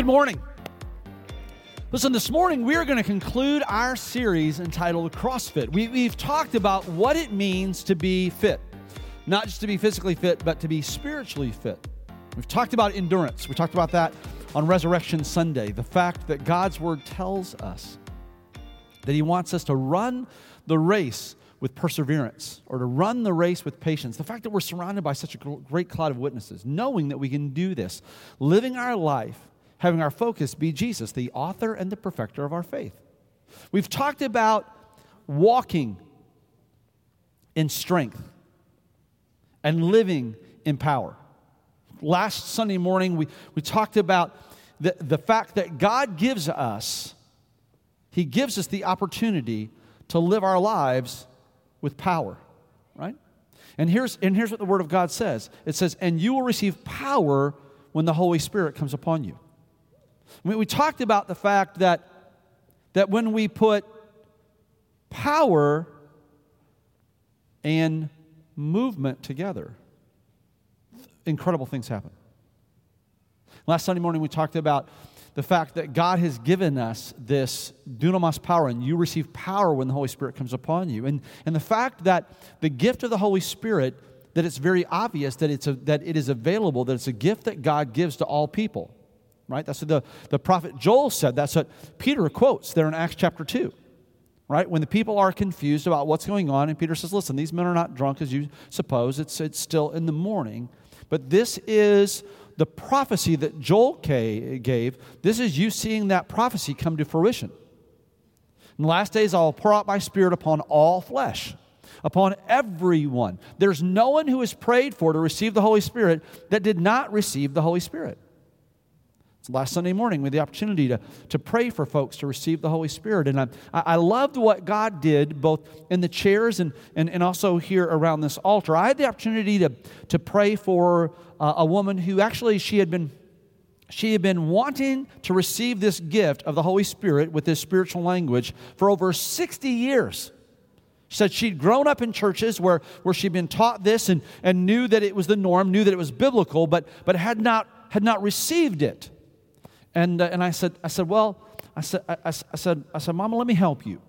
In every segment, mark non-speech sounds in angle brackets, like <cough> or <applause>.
Good morning. Listen, this morning we are going to conclude our series entitled CrossFit. We, have talked about what it means to be fit, not just to be physically fit, but to be spiritually fit. We've talked about endurance. We talked about that on Resurrection Sunday. The fact that God's Word tells us that He wants us to run the race with perseverance or to run the race with patience. The fact that we're surrounded by such a great cloud of witnesses, knowing that we can do this, living our life having our focus be Jesus, the author and the perfecter of our faith. We've talked about walking in strength and living in power. Last Sunday morning, we, we talked about the, the fact that God gives us, He gives us the opportunity to live our lives with power, right? And here's, and here's what the Word of God says it says, And you will receive power when the Holy Spirit comes upon you. Mean, we talked about the fact that, that when we put power and movement together, incredible things happen. Last Sunday morning, we talked about the fact that God has given us this dunamis power, and you receive power when the Holy Spirit comes upon you. And, and the fact that the gift of the Holy Spirit, that it's very obvious that, it's a, that it is available, that it's a gift that God gives to all people right? That's what the, the prophet Joel said. That's what Peter quotes there in Acts chapter 2, right? When the people are confused about what's going on, and Peter says, Listen, these men are not drunk as you suppose, it's, it's still in the morning. But this is the prophecy that Joel gave. This is you seeing that prophecy come to fruition. In the last days, I will pour out my spirit upon all flesh upon everyone. There's no one who has prayed for to receive the Holy Spirit that did not receive the Holy Spirit. Last Sunday morning, we had the opportunity to, to pray for folks to receive the Holy Spirit. And I, I loved what God did both in the chairs and, and, and also here around this altar. I had the opportunity to, to pray for uh, a woman who actually she had been she had been wanting to receive this gift of the Holy Spirit with this spiritual language for over 60 years. She said she'd grown up in churches where, where she'd been taught this and, and knew that it was the norm, knew that it was biblical, but, but had, not, had not received it. And, uh, and I, said, I said, Well, I said, I, I, said, I said, Mama, let me help you.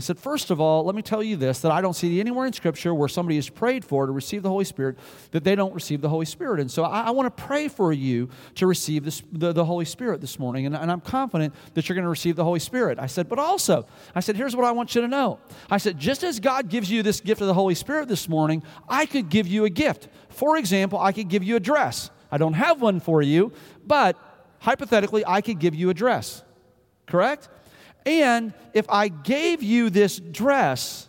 I said, First of all, let me tell you this that I don't see anywhere in Scripture where somebody is prayed for to receive the Holy Spirit that they don't receive the Holy Spirit. And so I, I want to pray for you to receive this, the, the Holy Spirit this morning. And, and I'm confident that you're going to receive the Holy Spirit. I said, But also, I said, Here's what I want you to know. I said, Just as God gives you this gift of the Holy Spirit this morning, I could give you a gift. For example, I could give you a dress. I don't have one for you, but hypothetically, I could give you a dress, correct? And if I gave you this dress,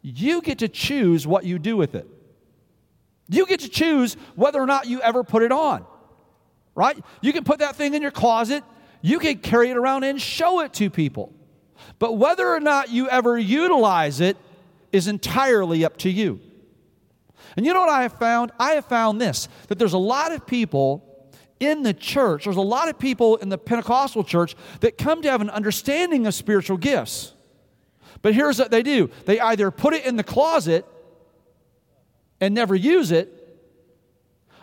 you get to choose what you do with it. You get to choose whether or not you ever put it on, right? You can put that thing in your closet, you can carry it around and show it to people. But whether or not you ever utilize it is entirely up to you. And you know what I have found? I have found this that there's a lot of people in the church, there's a lot of people in the Pentecostal church that come to have an understanding of spiritual gifts. But here's what they do they either put it in the closet and never use it,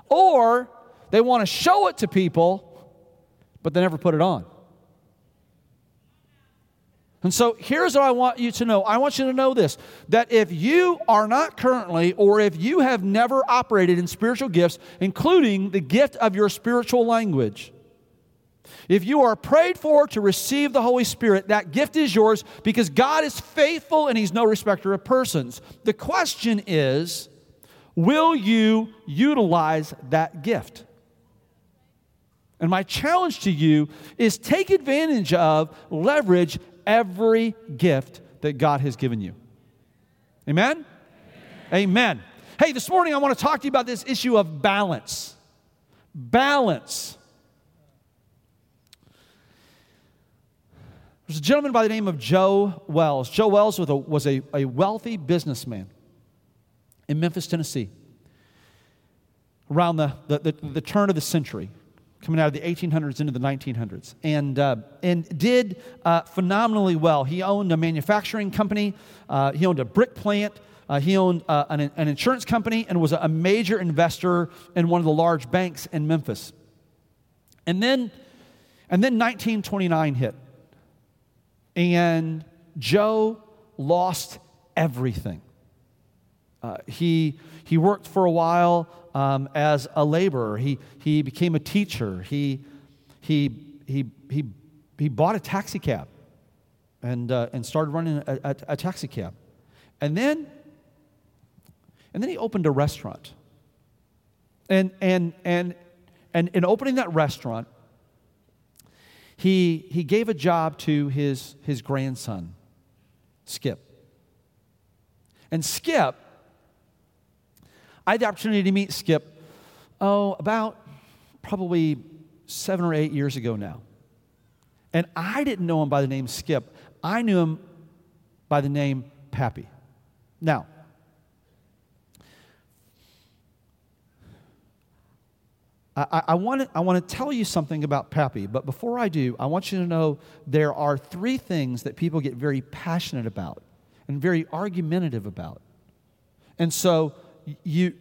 or they want to show it to people, but they never put it on. And so here's what I want you to know. I want you to know this that if you are not currently, or if you have never operated in spiritual gifts, including the gift of your spiritual language, if you are prayed for to receive the Holy Spirit, that gift is yours because God is faithful and He's no respecter of persons. The question is will you utilize that gift? And my challenge to you is take advantage of, leverage, every gift that God has given you. Amen? Amen? Amen. Hey, this morning I want to talk to you about this issue of balance. Balance. There's a gentleman by the name of Joe Wells. Joe Wells was a, was a, a wealthy businessman in Memphis, Tennessee, around the, the, the, the turn of the century coming out of the 1800s into the 1900s, and, uh, and did uh, phenomenally well. He owned a manufacturing company, uh, he owned a brick plant, uh, he owned uh, an, an, insurance company, and was a major investor in one of the large banks in Memphis. And then And then 1929 hit. And Joe lost everything. Uh, he, he worked for a while um, as a laborer. He, he became a teacher. He, he, he, he, he bought a taxi cab and, uh, and started running a, a, a taxi cab. And then, and then he opened a restaurant. And, and, and, and in opening that restaurant, he, he gave a job to his, his grandson, Skip. And Skip, I had the opportunity to meet Skip, oh, about probably seven or eight years ago now. And I didn't know him by the name Skip, I knew him by the name Pappy. Now, I, want to I wanna tell you something about Pappy, but before I do, I want you to know there are three things that people get very passionate about and very argumentative about. And so you,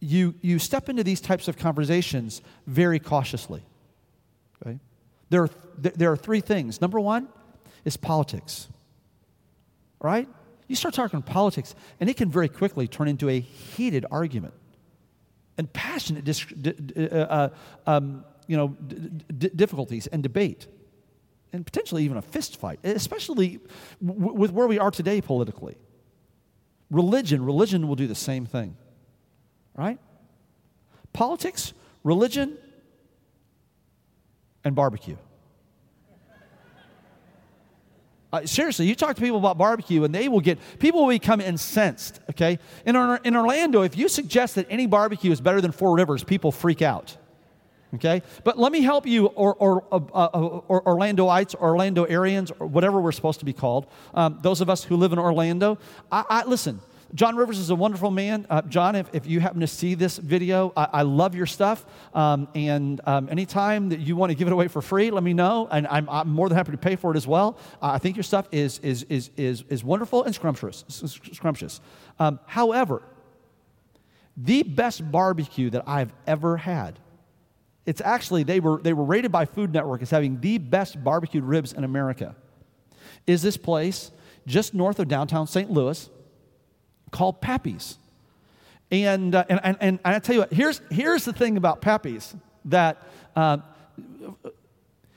you, you step into these types of conversations very cautiously. Okay? There, are, there are three things. Number one is politics, right? You start talking politics, and it can very quickly turn into a heated argument and passionate dis- uh, uh, um, you know, d- difficulties and debate, and potentially even a fist fight, especially w- with where we are today politically. Religion, religion will do the same thing, right? Politics, religion, and barbecue. Uh, seriously, you talk to people about barbecue and they will get, people will become incensed, okay? In, in Orlando, if you suggest that any barbecue is better than Four Rivers, people freak out, okay? But let me help you, or, or, uh, uh, or Orlandoites, Orlando Arians, or whatever we're supposed to be called, um, those of us who live in Orlando. I, I, listen, John Rivers is a wonderful man. Uh, John, if, if you happen to see this video, I, I love your stuff. Um, and um, anytime that you want to give it away for free, let me know. And I'm, I'm more than happy to pay for it as well. Uh, I think your stuff is, is, is, is, is wonderful and scrumptious. scrumptious. Um, however, the best barbecue that I've ever had, it's actually, they were, they were rated by Food Network as having the best barbecued ribs in America, is this place just north of downtown St. Louis called Pappy's. And, uh, and, and, and, I tell you what, here's, here's the thing about Pappy's that, uh,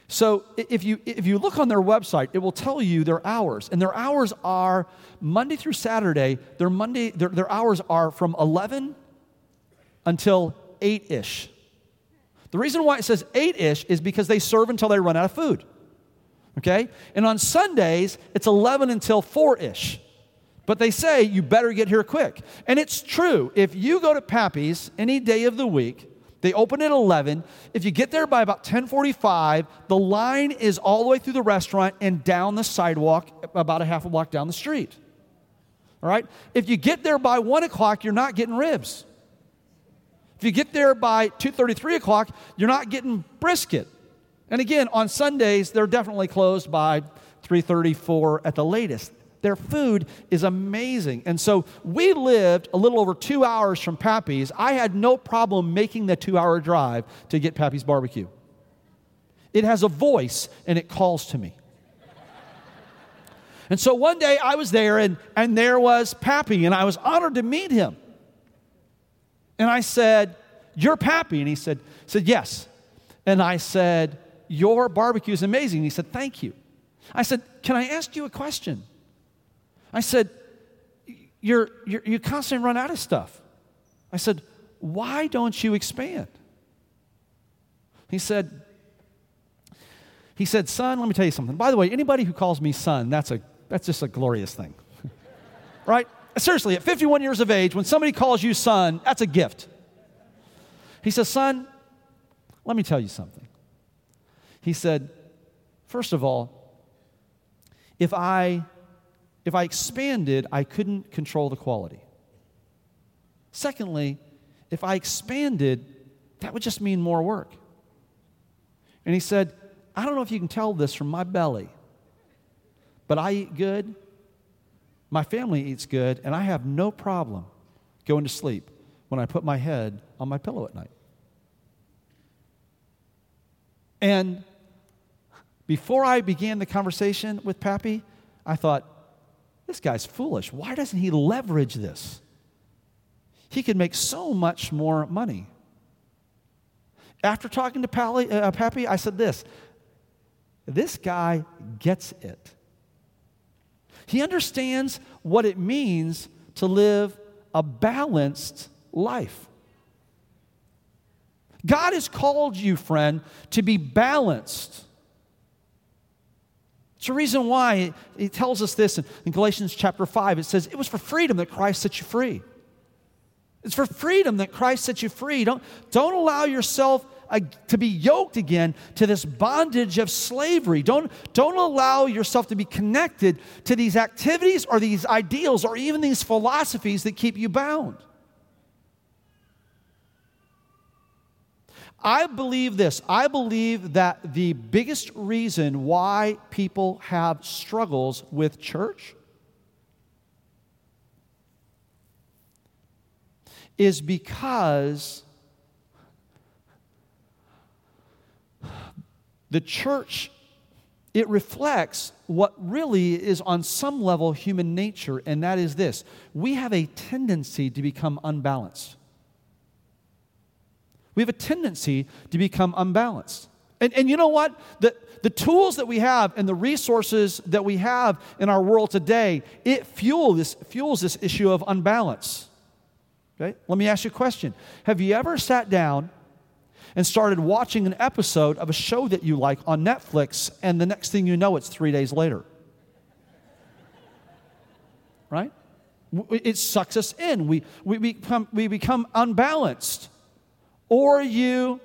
so if you, if you look on their website, it will tell you their hours. And their hours are Monday through Saturday, their, Monday, their, their hours are from 11 until 8 ish. The reason why it says 8 ish is because they serve until they run out of food. Okay? And on Sundays, it's 11 until 4 ish. But they say you better get here quick. And it's true. If you go to Pappy's any day of the week, they open at 11. If you get there by about 10:45, the line is all the way through the restaurant and down the sidewalk about a half a block down the street. All right? If you get there by 1 o'clock, you're not getting ribs. If you get there by 2:30, 3 o'clock, you're not getting brisket. And again, on Sundays, they're definitely closed by 3:30, 4 at the latest. Their food is amazing. And so we lived a little over two hours from Pappy's. I had no problem making the two hour drive to get Pappy's barbecue. It has a voice and it calls to me. and so one day I was there and, and there was Pappy, and I was honored to meet him. And I said, You're Pappy? And he said, said Yes. And I said, Your barbecue is amazing. And he said, Thank you. I said, Can I ask you a question? I said, you're, you're, you constantly run out of stuff. I said, Why don't you expand? He said, he said, Son, let me tell you something. By the way, anybody who calls me son, that's, a, that's just a glorious thing. <laughs> right? Seriously, at 51 years of age, when somebody calls you son, that's a gift. He says, Son, let me tell you something. He said, First of all, if I if I expanded, I couldn't control the quality. Secondly, if I expanded, that would just mean more work. And he said, I don't know if you can tell this from my belly, but I eat good, my family eats good, and I have no problem going to sleep when I put my head on my pillow at night. And Before I began the conversation with Pappy, I thought, this guy's foolish. Why doesn't he leverage this? He could make so much more money. After talking to Pally, uh, Pappy, I said this this guy gets it. He understands what it means to live a balanced life. God has called you, friend, to be balanced. It's a reason why he tells us this in, in Galatians chapter 5. It says, It was for freedom that Christ set you free. It's for freedom that Christ set you free. Don't, don't allow yourself to be yoked again to this bondage of slavery. Don't, don't allow yourself to be connected to these activities or these ideals or even these philosophies that keep you bound. I believe this. I believe that the biggest reason why people have struggles with church is because the church it reflects what really is on some level human nature and that is this. We have a tendency to become unbalanced. We have a tendency to become unbalanced. And, and you know what? The, the tools that we have and the resources that we have in our world today it fuel this, fuels this issue of unbalance. Okay? Let me ask you a question. Have you ever sat down and started watching an episode of a show that you like on Netflix, and the next thing you know, it's three days later. Right? It sucks us in. We, we, become, we become unbalanced. Or you,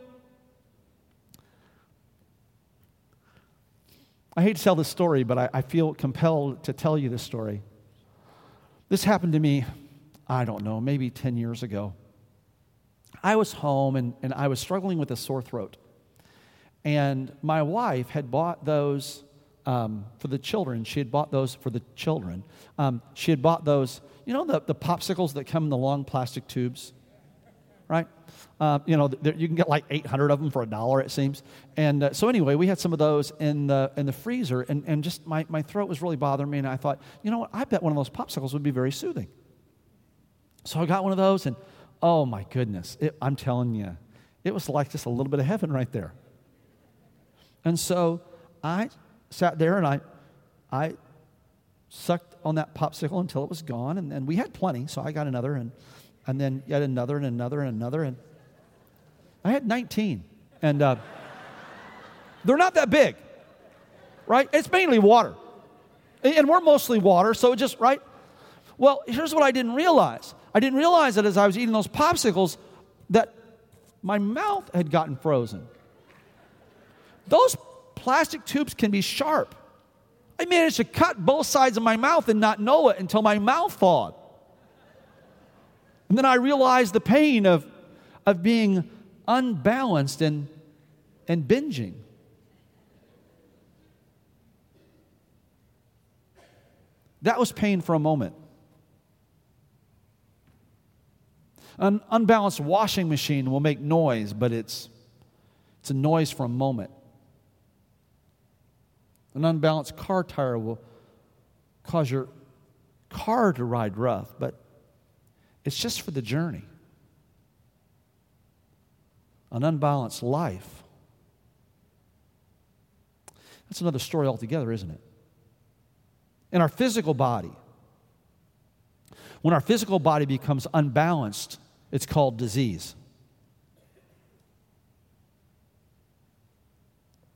I hate to tell this story, but I, I feel compelled to tell you this story. This happened to me, I don't know, maybe 10 years ago. I was home and, and I was struggling with a sore throat. And my wife had bought those um, for the children. She had bought those for the children. Um, she had bought those, you know, the, the popsicles that come in the long plastic tubes, right? Uh, you know, you can get like 800 of them for a dollar, it seems. And uh, so, anyway, we had some of those in the, in the freezer, and, and just my, my throat was really bothering me. And I thought, you know what? I bet one of those popsicles would be very soothing. So, I got one of those, and Oh my goodness. It, I'm telling you, it was like just a little bit of heaven right there. And so I sat there and I, I sucked on that popsicle until it was gone. And, and we had plenty, so I got another and, and then yet another and another and another. And I had 19. And uh, they're not that big, right? It's mainly water. And we're mostly water, so just, right? Well, here's what I didn't realize I didn't realize that as I was eating those popsicles, that my mouth had gotten frozen. Those plastic tubes can be sharp. I managed to cut both sides of my mouth and not know it until my mouth thawed. And then I realized the pain of, of being unbalanced and, and binging. That was pain for a moment. An unbalanced washing machine will make noise, but it's, it's a noise for a moment. An unbalanced car tire will cause your car to ride rough, but it's just for the journey. An unbalanced life. That's another story altogether, isn't it? In our physical body, when our physical body becomes unbalanced, it's called disease.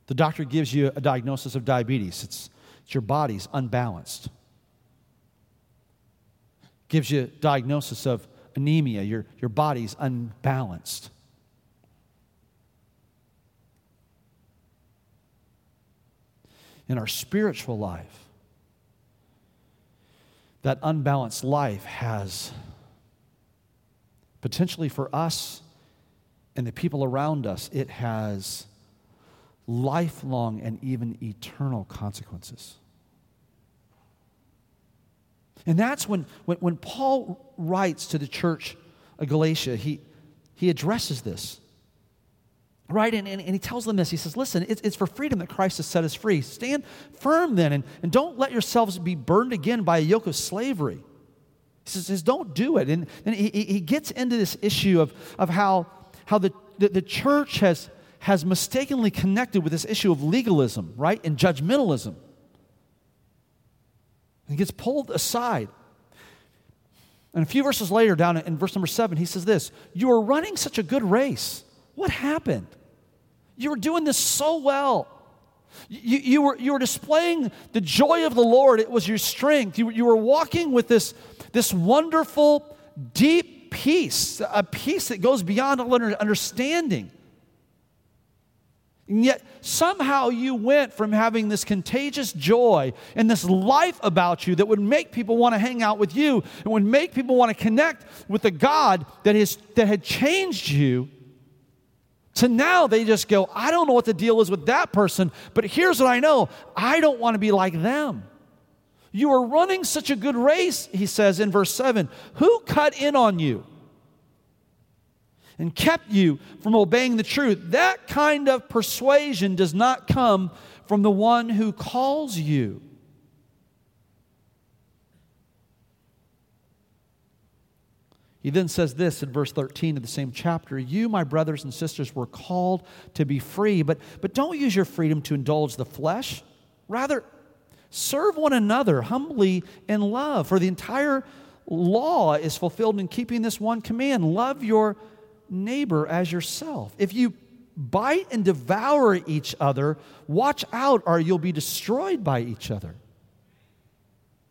The doctor gives you a diagnosis of diabetes. It's, it's your body's unbalanced. Gives you a diagnosis of anemia. Your, your body's unbalanced. In our spiritual life, that unbalanced life has potentially for us and the people around us, it has lifelong and even eternal consequences. And that's when, when, when Paul writes to the church of Galatia, he, he addresses this. Right? And, and, and, he tells them this. He says, Listen, it's, it's for freedom that Christ has set us free. Stand firm then, and, and don't let yourselves be burned again by a yoke of slavery. He says, says Don't do it. And then he, he gets into this issue of, of how, how the, the, the church has, has mistakenly connected with this issue of legalism, right? And judgmentalism. He gets pulled aside. And a few verses later, down in verse number seven, he says this You are running such a good race. What happened? You were doing this so well. You, you, were, you were displaying the joy of the Lord. It was your strength. You, you were walking with this, this wonderful, deep peace, a peace that goes beyond all understanding. And yet, somehow you went from having this contagious joy and this life about you that would make people want to hang out with you and would make people want to connect with the God that, is, that had changed you to now they just go, I don't know what the deal is with that person, but here's what I know I don't want to be like them. You are running such a good race, he says in verse 7. Who cut in on you and kept you from obeying the truth? That kind of persuasion does not come from the one who calls you. He then says this in verse 13 of the same chapter You, my brothers and sisters, were called to be free, but, but don't use your freedom to indulge the flesh. Rather, serve one another humbly in love. For the entire law is fulfilled in keeping this one command love your neighbor as yourself. If you bite and devour each other, watch out or you'll be destroyed by each other.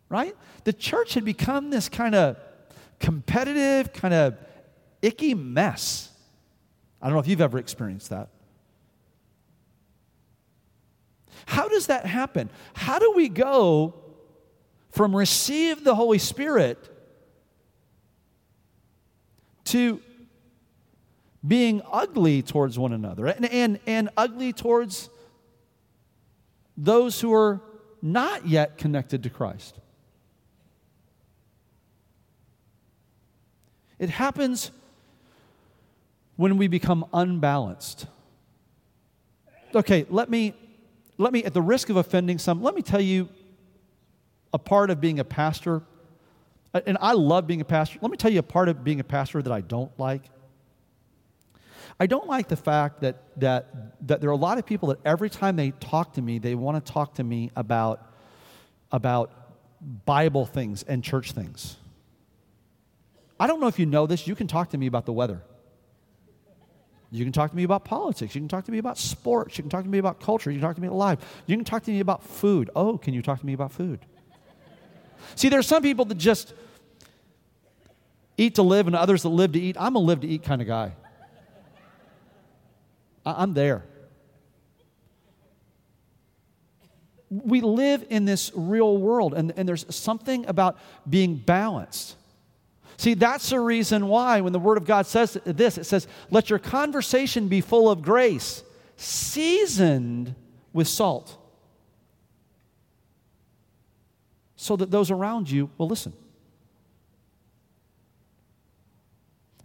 Right? The church had become this kind of competitive, kind of icky mess. I don't know if you've ever experienced that. How does that happen? How do we go from receive the Holy Spirit to being ugly towards one another and, and, and ugly towards those who are not yet connected to Christ? It happens when we become unbalanced. Okay, let me, let me, at the risk of offending some, let me tell you a part of being a pastor. And I love being a pastor. Let me tell you a part of being a pastor that I don't like. I don't like the fact that, that, that there are a lot of people that every time they talk to me, they want to talk to me about, about Bible things and church things. I don't know if you know this, you can talk to me about the weather. You can talk to me about politics. You can talk to me about sports. You can talk to me about culture. You can talk to me about life. You can talk to me about food. Oh, can you talk to me about food? See, there are some people that just eat to live and others that live to eat. I'm a live to eat kind of guy. I'm there. We live in this real world, and, and there's something about being balanced. See, that's the reason why when the Word of God says this, it says, Let your conversation be full of grace, seasoned with salt, so that those around you will listen.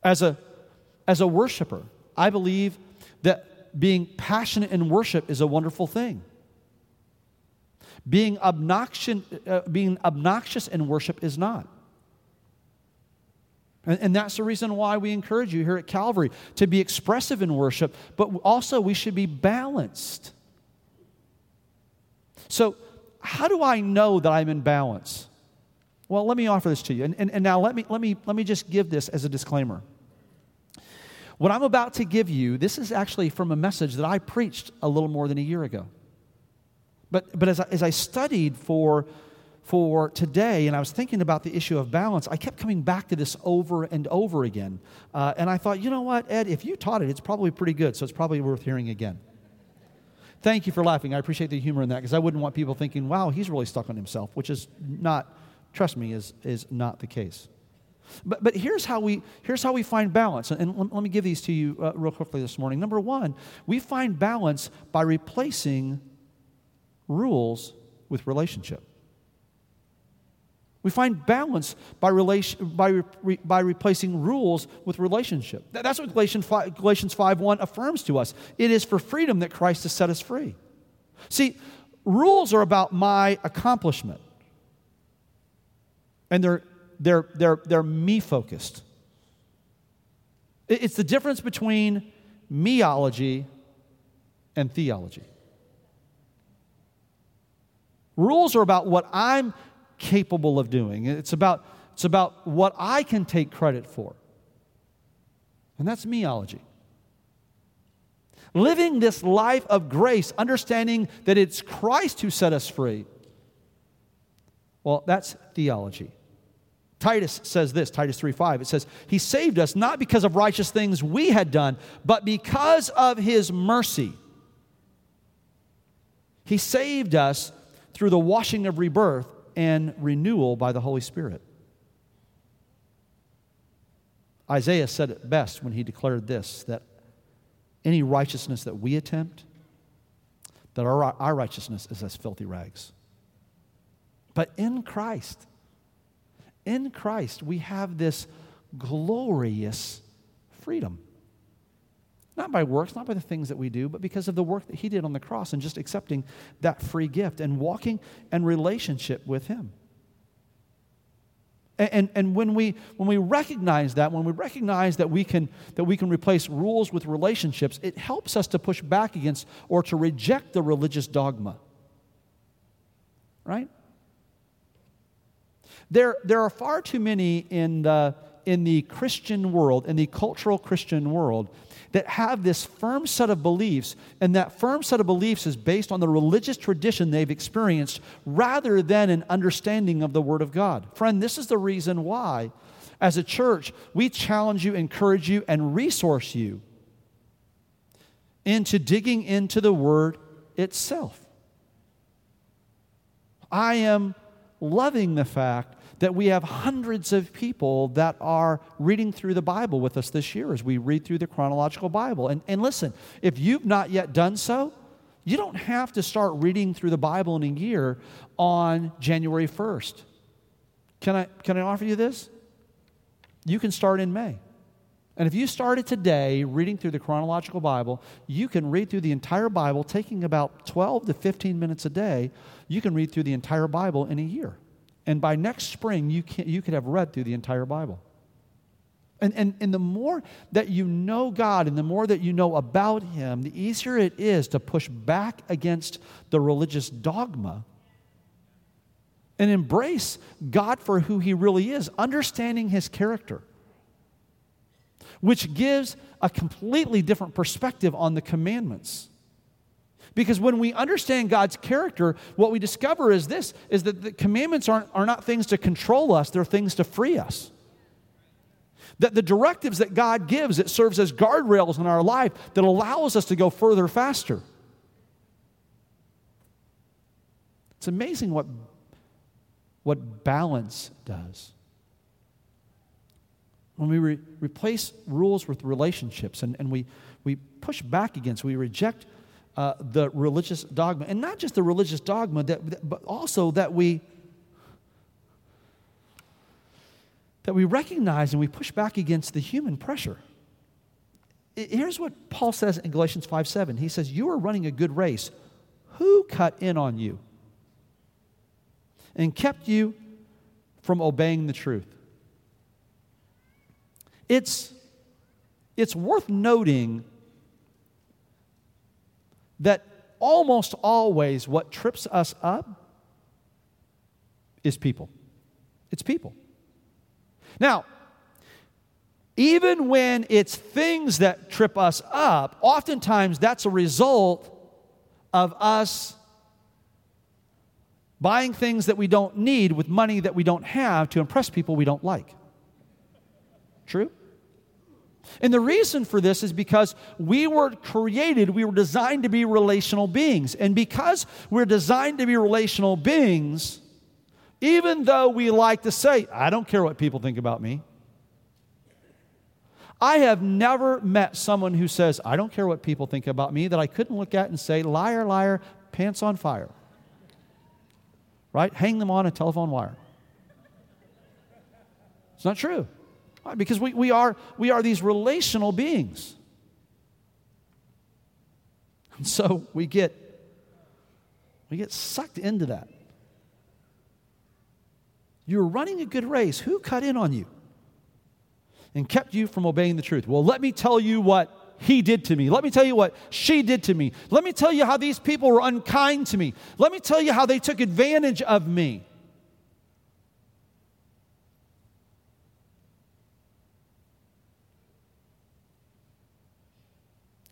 As a, as a worshiper, I believe that being passionate in worship is a wonderful thing. Being obnoxious, uh, being obnoxious in worship is not. And, and that's the reason why we encourage you here at Calvary to be expressive in worship, but also we should be balanced. So, how do I know that I'm in balance? Well, let me offer this to you. And, and, and now let me, let, me, let me just give this as a disclaimer. What I'm about to give you, this is actually from a message that I preached a little more than a year ago. But, but as, I, as I studied for for today, and I was thinking about the issue of balance, I kept coming back to this over and over again. Uh, and I thought, you know what, Ed, if you taught it, it's probably pretty good, so it's probably worth hearing again. Thank you for laughing. I appreciate the humor in that because I wouldn't want people thinking, wow, he's really stuck on himself, which is not, trust me, is, is not the case. But, but here's, how we, here's how we find balance. And let, me give these to you uh, real quickly this morning. Number one, we find balance by replacing rules with relationship We find balance by, relation, by, re, by replacing rules with relationship. That's what Galatians 5, Galatians 5 1 affirms to us. It is for freedom that Christ has set us free. See, rules are about my accomplishment, and they're, they're, they're, they're me focused. It's the difference between meology and theology. Rules are about what I'm capable of doing. It's about, it's about what I can take credit for. And that's meology. Living this life of grace, understanding that it's Christ who set us free. Well, that's theology. Titus says this, Titus 3:5. It says, "He saved us not because of righteous things we had done, but because of his mercy." He saved us through the washing of rebirth and renewal by the Holy Spirit. Isaiah said it best when he declared this that any righteousness that we attempt, that our, our righteousness is as filthy rags. But in Christ, in Christ, we have this glorious freedom. Not by works, not by the things that we do, but because of the work that He did on the cross and just accepting that free gift and walking in relationship with Him. And, and, and, when, we, when we recognize that, when we recognize that we, can, that we can replace rules with relationships, it helps us to push back against or to reject the religious dogma. Right? There, there are far too many in the, in the Christian world, in the cultural Christian world, that have this firm set of beliefs, and that firm set of beliefs is based on the religious tradition they've experienced rather than an understanding of the Word of God. Friend, this is the reason why, as a church, we challenge you, encourage you, and resource you into digging into the Word itself. I am loving the fact that we have hundreds of people that are reading through the Bible with us this year as we read through the chronological Bible. And, and listen, if you've not yet done so, you don't have to start reading through the Bible in a year on January 1st. Can I, can I offer you this? You can start in May. And if you started today reading through the chronological Bible, you can read through the entire Bible, taking about 12 to 15 minutes a day. You can read through the entire Bible in a year. And by next spring, you, can, you could have read through the entire Bible. And, and, and the more that you know God and the more that you know about Him, the easier it is to push back against the religious dogma and embrace God for who He really is, understanding His character, which gives a completely different perspective on the commandments. Because when we understand God's character, what we discover is this is that the commandments aren't, are not things to control us, they're things to free us. That the directives that God gives, it serves as guardrails in our life that allows us to go further faster. It's amazing what, what balance does. When we re- replace rules with relationships and, and we, we push back against, we reject uh, the religious dogma. And not just the religious dogma, that, but also that we that we recognize and we push back against the human pressure. Here's what Paul says in Galatians 5 7. He says, You are running a good race. Who cut in on you and kept you from obeying the truth? It's, it's worth noting that almost always what trips us up is people. It's people. Now, even when it's things that trip us up, oftentimes that's a result of us buying things that we don't need with money that we don't have to impress people we don't like. True? And the reason for this is because we were created, we were designed to be relational beings. And because we're designed to be relational beings, even though we like to say, I don't care what people think about me, I have never met someone who says, I don't care what people think about me, that I couldn't look at and say, liar, liar, pants on fire. Right? Hang them on a telephone wire. It's not true. Why? Because we, we, are, we are these relational beings. And so we get, we get sucked into that. You're running a good race. Who cut in on you and kept you from obeying the truth? Well, let me tell you what he did to me. Let me tell you what she did to me. Let me tell you how these people were unkind to me. Let me tell you how they took advantage of me.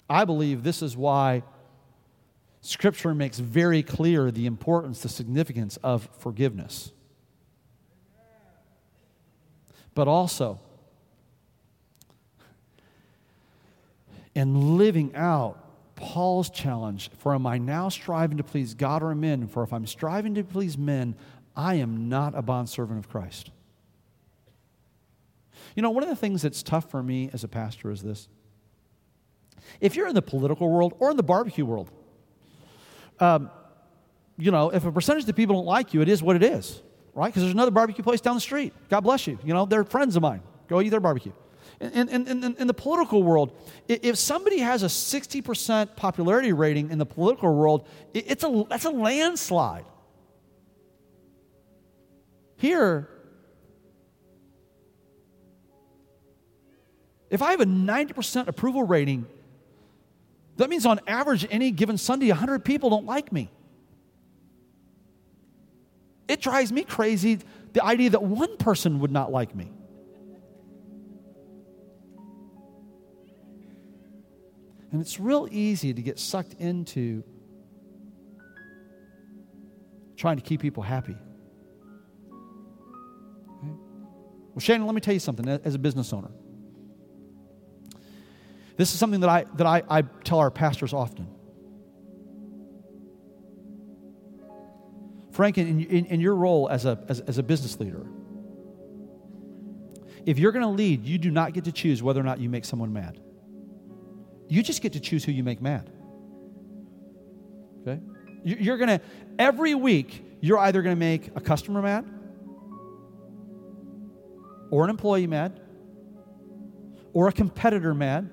I believe this is why Scripture makes very clear the importance, the significance of forgiveness. But also, in living out Paul's challenge for am I now striving to please God or men? For if I'm striving to please men, I am not a bondservant of Christ. You know, one of the things that's tough for me as a pastor is this. If you're in the political world or in the barbecue world, um, you know, if a percentage of people don't like you, it is what it is, right? Because there's another barbecue place down the street. God bless you. You know, they're friends of mine. Go eat their barbecue. In, in, in, in the political world, if somebody has a 60% popularity rating in the political world, it's a, that's a landslide. Here, if I have a 90% approval rating, that means on average, any given Sunday, 100 people don't like me. It drives me crazy the idea that one person would not like me. And it's real easy to get sucked into trying to keep people happy. Okay? Well, Shannon, let me tell you something as a business owner. This is something that I, that I, I tell our pastors often. Frank, in, in, in your role as a, as, as a business leader, if you're going to lead, you do not get to choose whether or not you make someone mad. You just get to choose who you make mad. Okay? You're going to, every week, you're either going to make a customer mad, or an employee mad, or a competitor mad,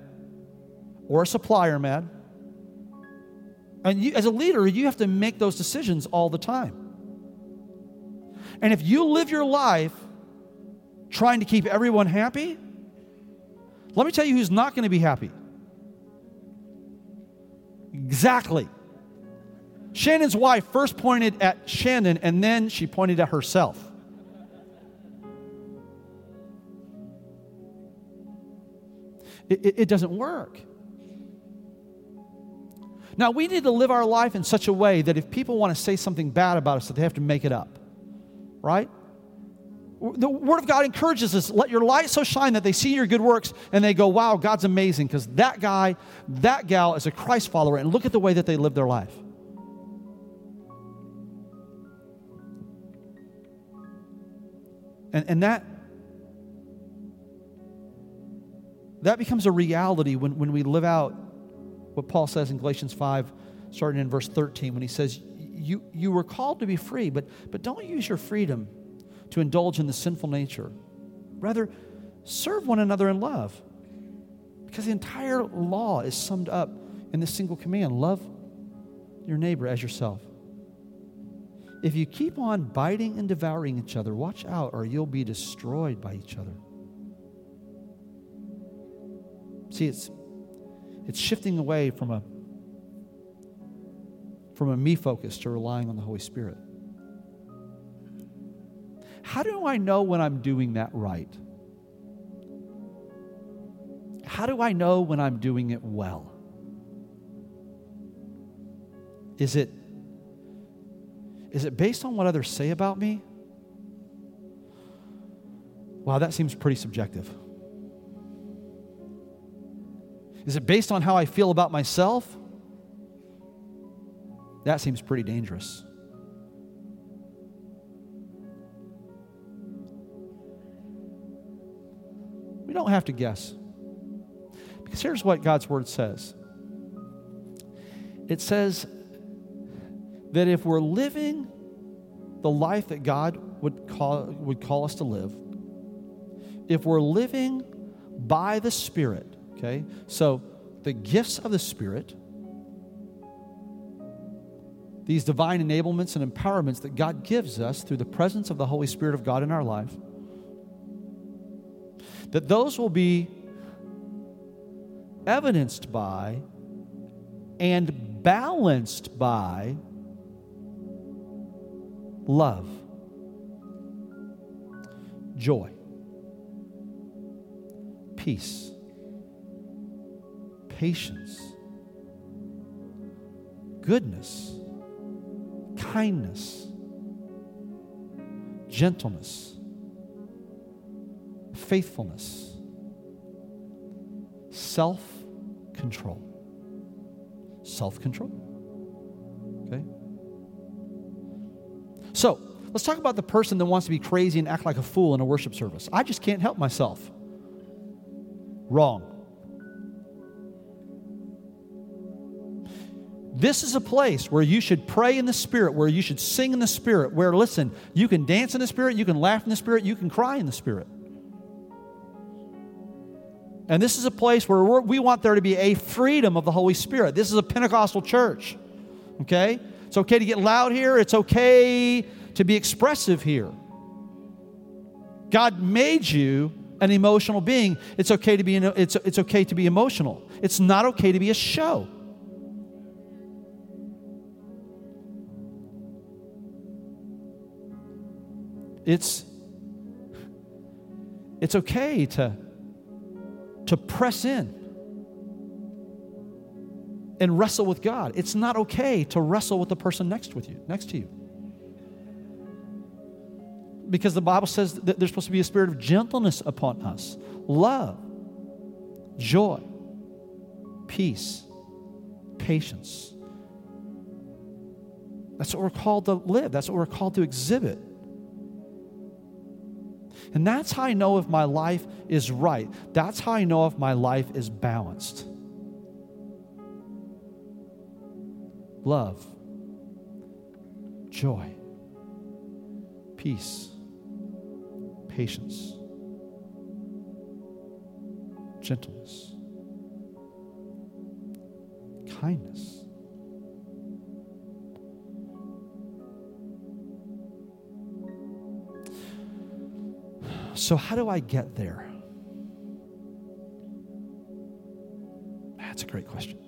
or a supplier mad. And you, as a leader, you have to make those decisions all the time. And if you live your life trying to keep everyone happy, let me tell you who's not going to be happy Exactly. Shannon's wife first pointed at Shannon and then she pointed at herself. It, it, it, doesn't work. Now, we need to live our life in such a way that if people want to say something bad about us, that they have to make it up. Right? the Word of God encourages us let your light so shine that they see your good works and they go, wow, God's amazing because that guy, that gal is a Christ follower and look at the way that they live their life. And, and that, that becomes a reality when, when we live out what Paul says in Galatians 5, starting in verse 13, when he says, You, you were called to be free, but, but don't use your freedom to indulge in the sinful nature. Rather, serve one another in love. Because the entire law is summed up in this single command love your neighbor as yourself. If you keep on biting and devouring each other, watch out or you'll be destroyed by each other. See, it's, it's shifting away from a, from a me focus to relying on the Holy Spirit. How do I know when I'm doing that right? How do I know when I'm doing it well? Is it is it based on what others say about me? Wow, that seems pretty subjective. Is it based on how I feel about myself? That seems pretty dangerous. We don't have to guess. Because here's what God's word says it says that if we're living the life that God would call, would call us to live, if we're living by the Spirit, okay? So the gifts of the Spirit, these divine enablements and empowerments that God gives us through the presence of the Holy Spirit of God in our life, that those will be evidenced by and balanced by love, joy, peace, patience, goodness, kindness, gentleness, faithfulness, self control. Self control. Okay? So, let's talk about the person that wants to be crazy and act like a fool in a worship service. I just can't help myself. Wrong. This is a place where you should pray in the Spirit, where you should sing in the Spirit, where, listen, you can dance in the Spirit, you can laugh in the Spirit, you can cry in the Spirit. And this is a place where we want there to be a freedom of the Holy Spirit. This is a Pentecostal church. Okay? It's okay to get loud here, it's okay to be expressive here. God made you an emotional being. It's okay to be it's, it's okay to be emotional. It's not okay to be a show. It's it's okay to to press in and wrestle with God. It's not okay to wrestle with the person next with you, next to you. Because the Bible says that there's supposed to be a spirit of gentleness upon us, love, joy, peace, patience. That's what we're called to live. That's what we're called to exhibit. And that's how I know if my life is right. That's how I know if my life is balanced. Love, joy, peace, patience, gentleness, kindness. So, how do I get there? That's a great question.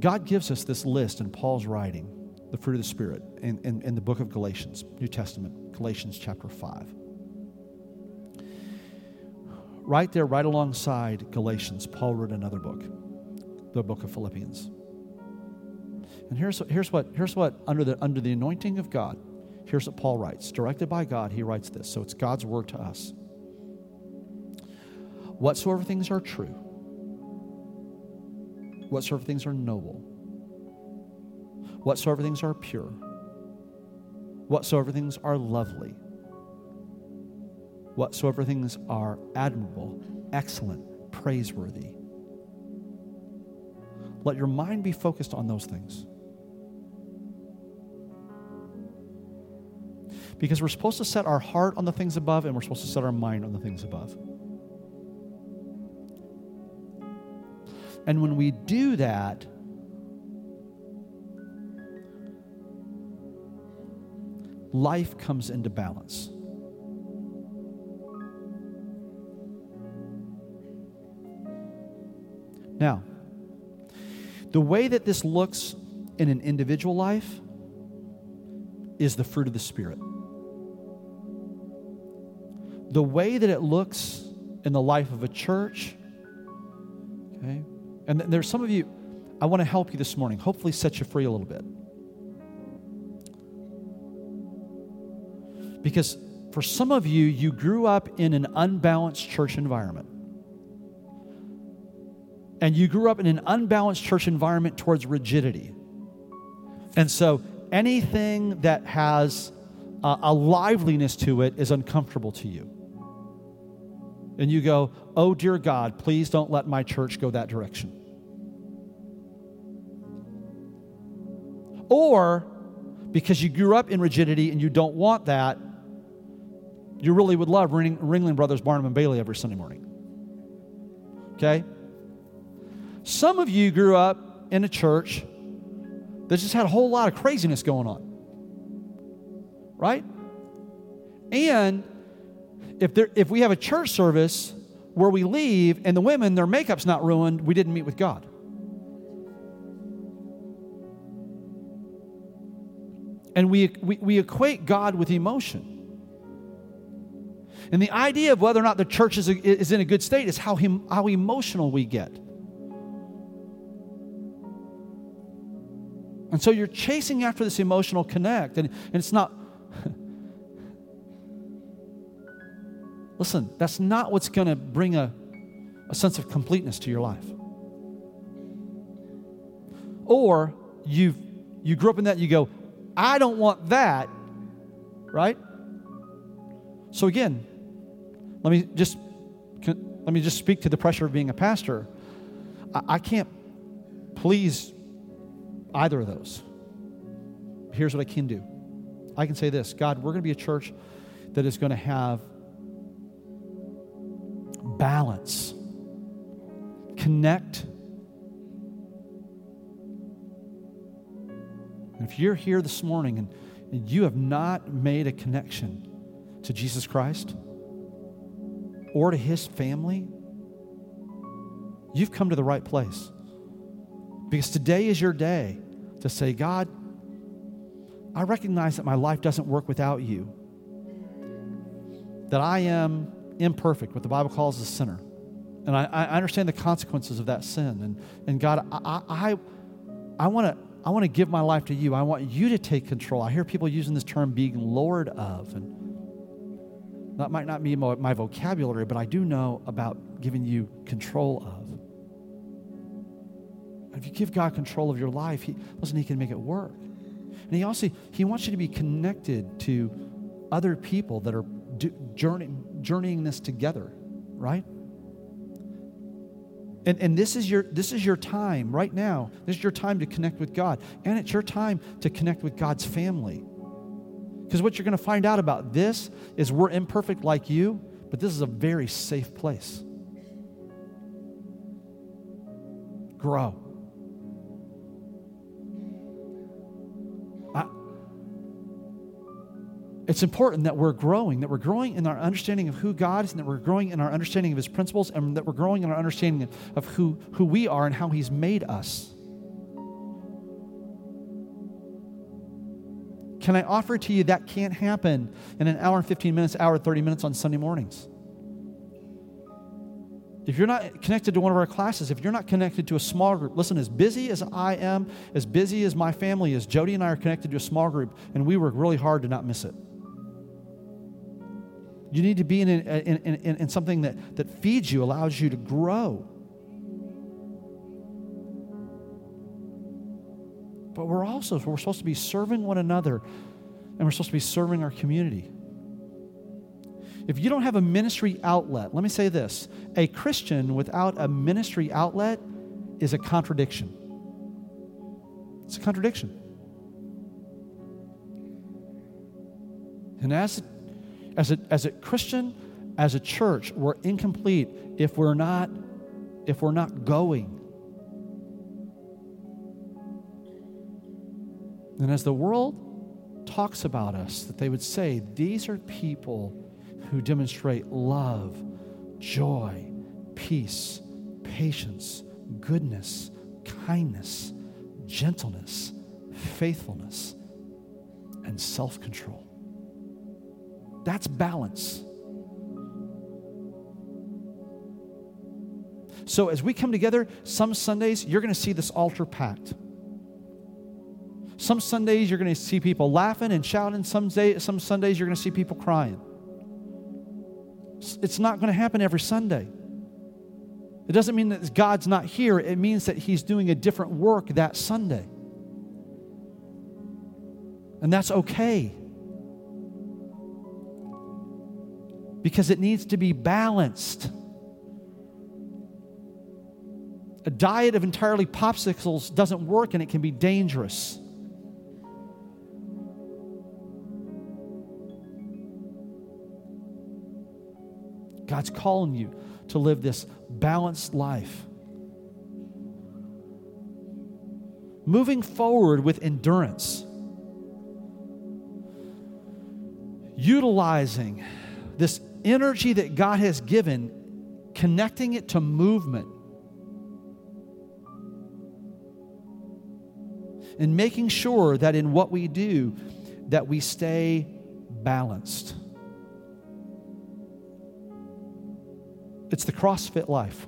God gives us this list in Paul's writing, the fruit of the Spirit, in, in, in the book of Galatians, New Testament, Galatians chapter 5. Right there, right alongside Galatians, Paul wrote another book, the book of Philippians. And here's, here's, what, here's what, under the, under the anointing of God, here's what Paul writes. Directed by God, he writes this. So it's God's word to us. Whatsoever things are true, whatsoever things are noble, whatsoever things are pure, whatsoever things are lovely, whatsoever things are admirable, excellent, praiseworthy. Let your mind be focused on those things. Because we're supposed to set our heart on the things above and we're supposed to set our mind on the things above. And when we do that, life comes into balance. Now, the way that this looks in an individual life is the fruit of the Spirit the way that it looks in the life of a church, okay? And there's some of you, I want to help you this morning, hopefully set you free a little bit. Because for some of you, you grew up in an unbalanced church environment. And you grew up in an unbalanced church environment towards rigidity. And so anything that has a, a liveliness to it is uncomfortable to you and you go, Oh, dear God, please don't let my church go that direction. Or because you grew up in rigidity and you don't want that, you really would love Ring, Ringling Brothers, Barnum and Bailey every Sunday morning. Okay? Some of you grew up in a church that just had a whole lot of craziness going on. Right? And if, there, if we have a church service where we leave and the women, their makeup's not ruined, we didn't meet with God. And we, we, we equate God with emotion. And the idea of whether or not the church is, a, is in a good state is how, him, how emotional we get. And so you're chasing after this emotional connect, and, and it's not. <laughs> Listen, that's not what's going to bring a, a sense of completeness to your life. Or you you grew up in that, you go, I don't want that, right? So again, let me just let me just speak to the pressure of being a pastor. I, I can't please either of those. Here's what I can do. I can say this God, we're going to be a church that is going to have balance, connect. And if you're here this morning and, and you have not made a connection to Jesus Christ or to his family, you've come to the right place. Because today is your day to say, God, I recognize that my life doesn't work without you, that I am imperfect, what the Bible calls a sinner. And I, I understand the consequences of that sin. And, and God, I, I, I want to I want to give my life to you. I want you to take control. I hear people using this term being Lord of. And that might not be my, my vocabulary, but I do know about giving you control of. If you give God control of your life, he, listen, He can make it work. And He also He wants you to be connected to other people that are do, journeying this together, right? And, and this, is your, this is your time right now. This is your time to connect with God. And it's your time to connect with God's family. Because what you're going to find out about this is we're imperfect like you, but this is a very safe place. Grow. It's important that we're growing, that we're growing in our understanding of who God is, and that we're growing in our understanding of His principles, and that we're growing in our understanding of who, who we are and how He's made us. Can I offer to you that can't happen in an hour and 15 minutes, hour 30 minutes on Sunday mornings? If you're not connected to one of our classes, if you're not connected to a small group, listen, as busy as I am, as busy as my family is, Jody and I are connected to a small group, and we work really hard to not miss it. You need to be in, in, in, in, something that, that feeds you, allows you to grow. But we're also, we're supposed to be serving one another and we're supposed to be serving our community. If you don't have a ministry outlet, let me say this a Christian without a ministry outlet is a contradiction. It's a contradiction. And as as a, as a Christian, as a church, we're incomplete if we're not if we're not going. And as the world talks about us, that they would say, these are people who demonstrate love, joy, peace, patience, goodness, kindness, gentleness, faithfulness, and self control. That's balance. So, as we come together, some Sundays you're going to see this altar packed. Some Sundays you're going to see people laughing and shouting. Some, day, some Sundays you're going to see people crying. It's not going to happen every Sunday. It doesn't mean that God's not here, it means that He's doing a different work that Sunday. And that's okay. because it needs to be balanced. A diet of entirely popsicles doesn't work and it can be dangerous. God's calling you to live this balanced life. Moving forward with endurance, utilizing this energy that God has given, connecting it to movement. And making sure that in what we do, that we stay balanced. It's the CrossFit life.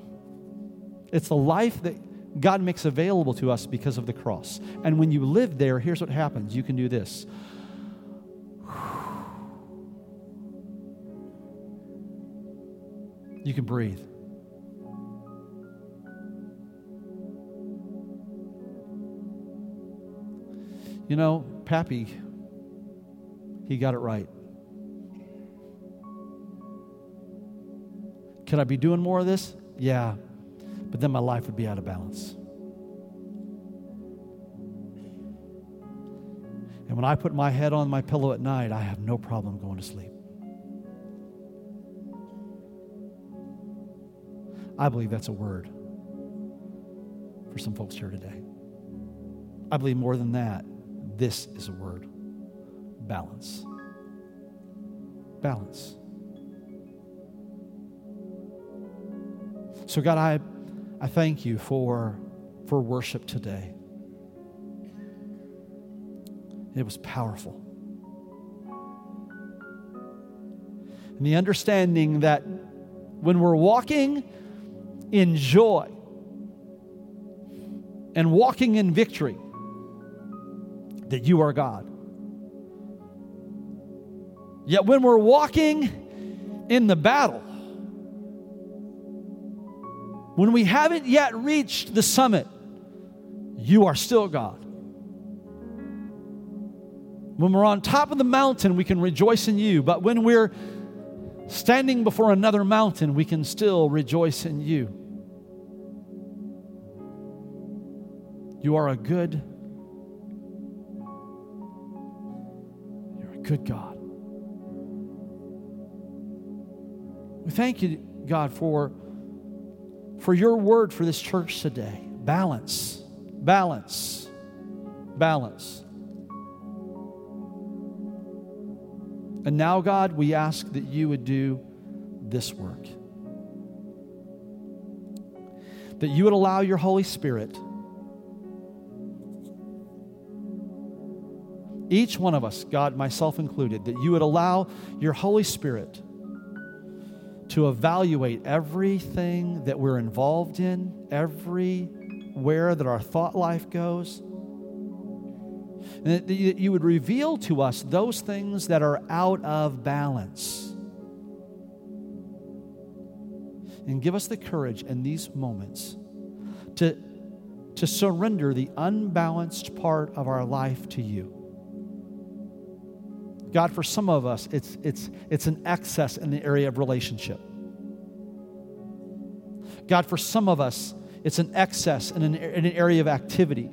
It's the life that God makes available to us because of the cross. And when you live there, here's what happens you can do this. You can breathe. You know, Pappy, he got it right. Could I be doing more of this? Yeah. But then my life would be out of balance. And when I put my head on my pillow at night, I have no problem going to sleep. I believe that's a word for some folks here today. I believe more than that, this is a word balance. Balance. So, God, I, I thank you for, for worship today. It was powerful. And the understanding that when we're walking in joy and walking in victory, that you are God. Yet when we're walking in the battle, when we haven't yet reached the summit, you are still God. When we're on top of the mountain, we can rejoice in you. But when we're standing before another mountain, we can still rejoice in you. You are a good, you're a good God. We thank you, God, for for your word for this church today. Balance, balance, balance. And now, God, we ask that you would do this work. That you would allow your Holy Spirit, each one of us, God, myself included, that you would allow your Holy Spirit to evaluate everything that we're involved in, everywhere that our thought life goes. That you would reveal to us those things that are out of balance. And give us the courage in these moments to, to surrender the unbalanced part of our life to you. God, for some of us, it's, it's, it's an excess in the area of relationship. God, for some of us, it's an excess in an, in an area of activity.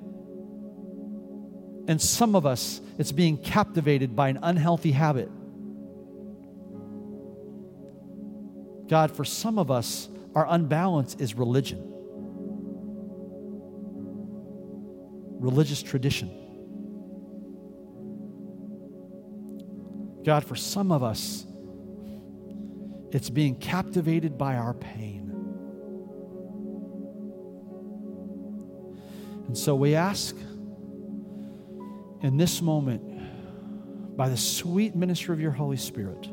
And some of us, it's being captivated by an unhealthy habit. God, for some of us, our unbalance is religion, religious tradition. God, for some of us, it's being captivated by our pain. And so we ask in this moment, by the sweet ministry of your Holy Spirit,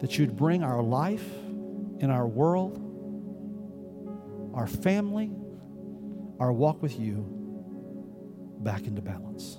that you'd bring our life in our world, our family, our walk with you back into balance.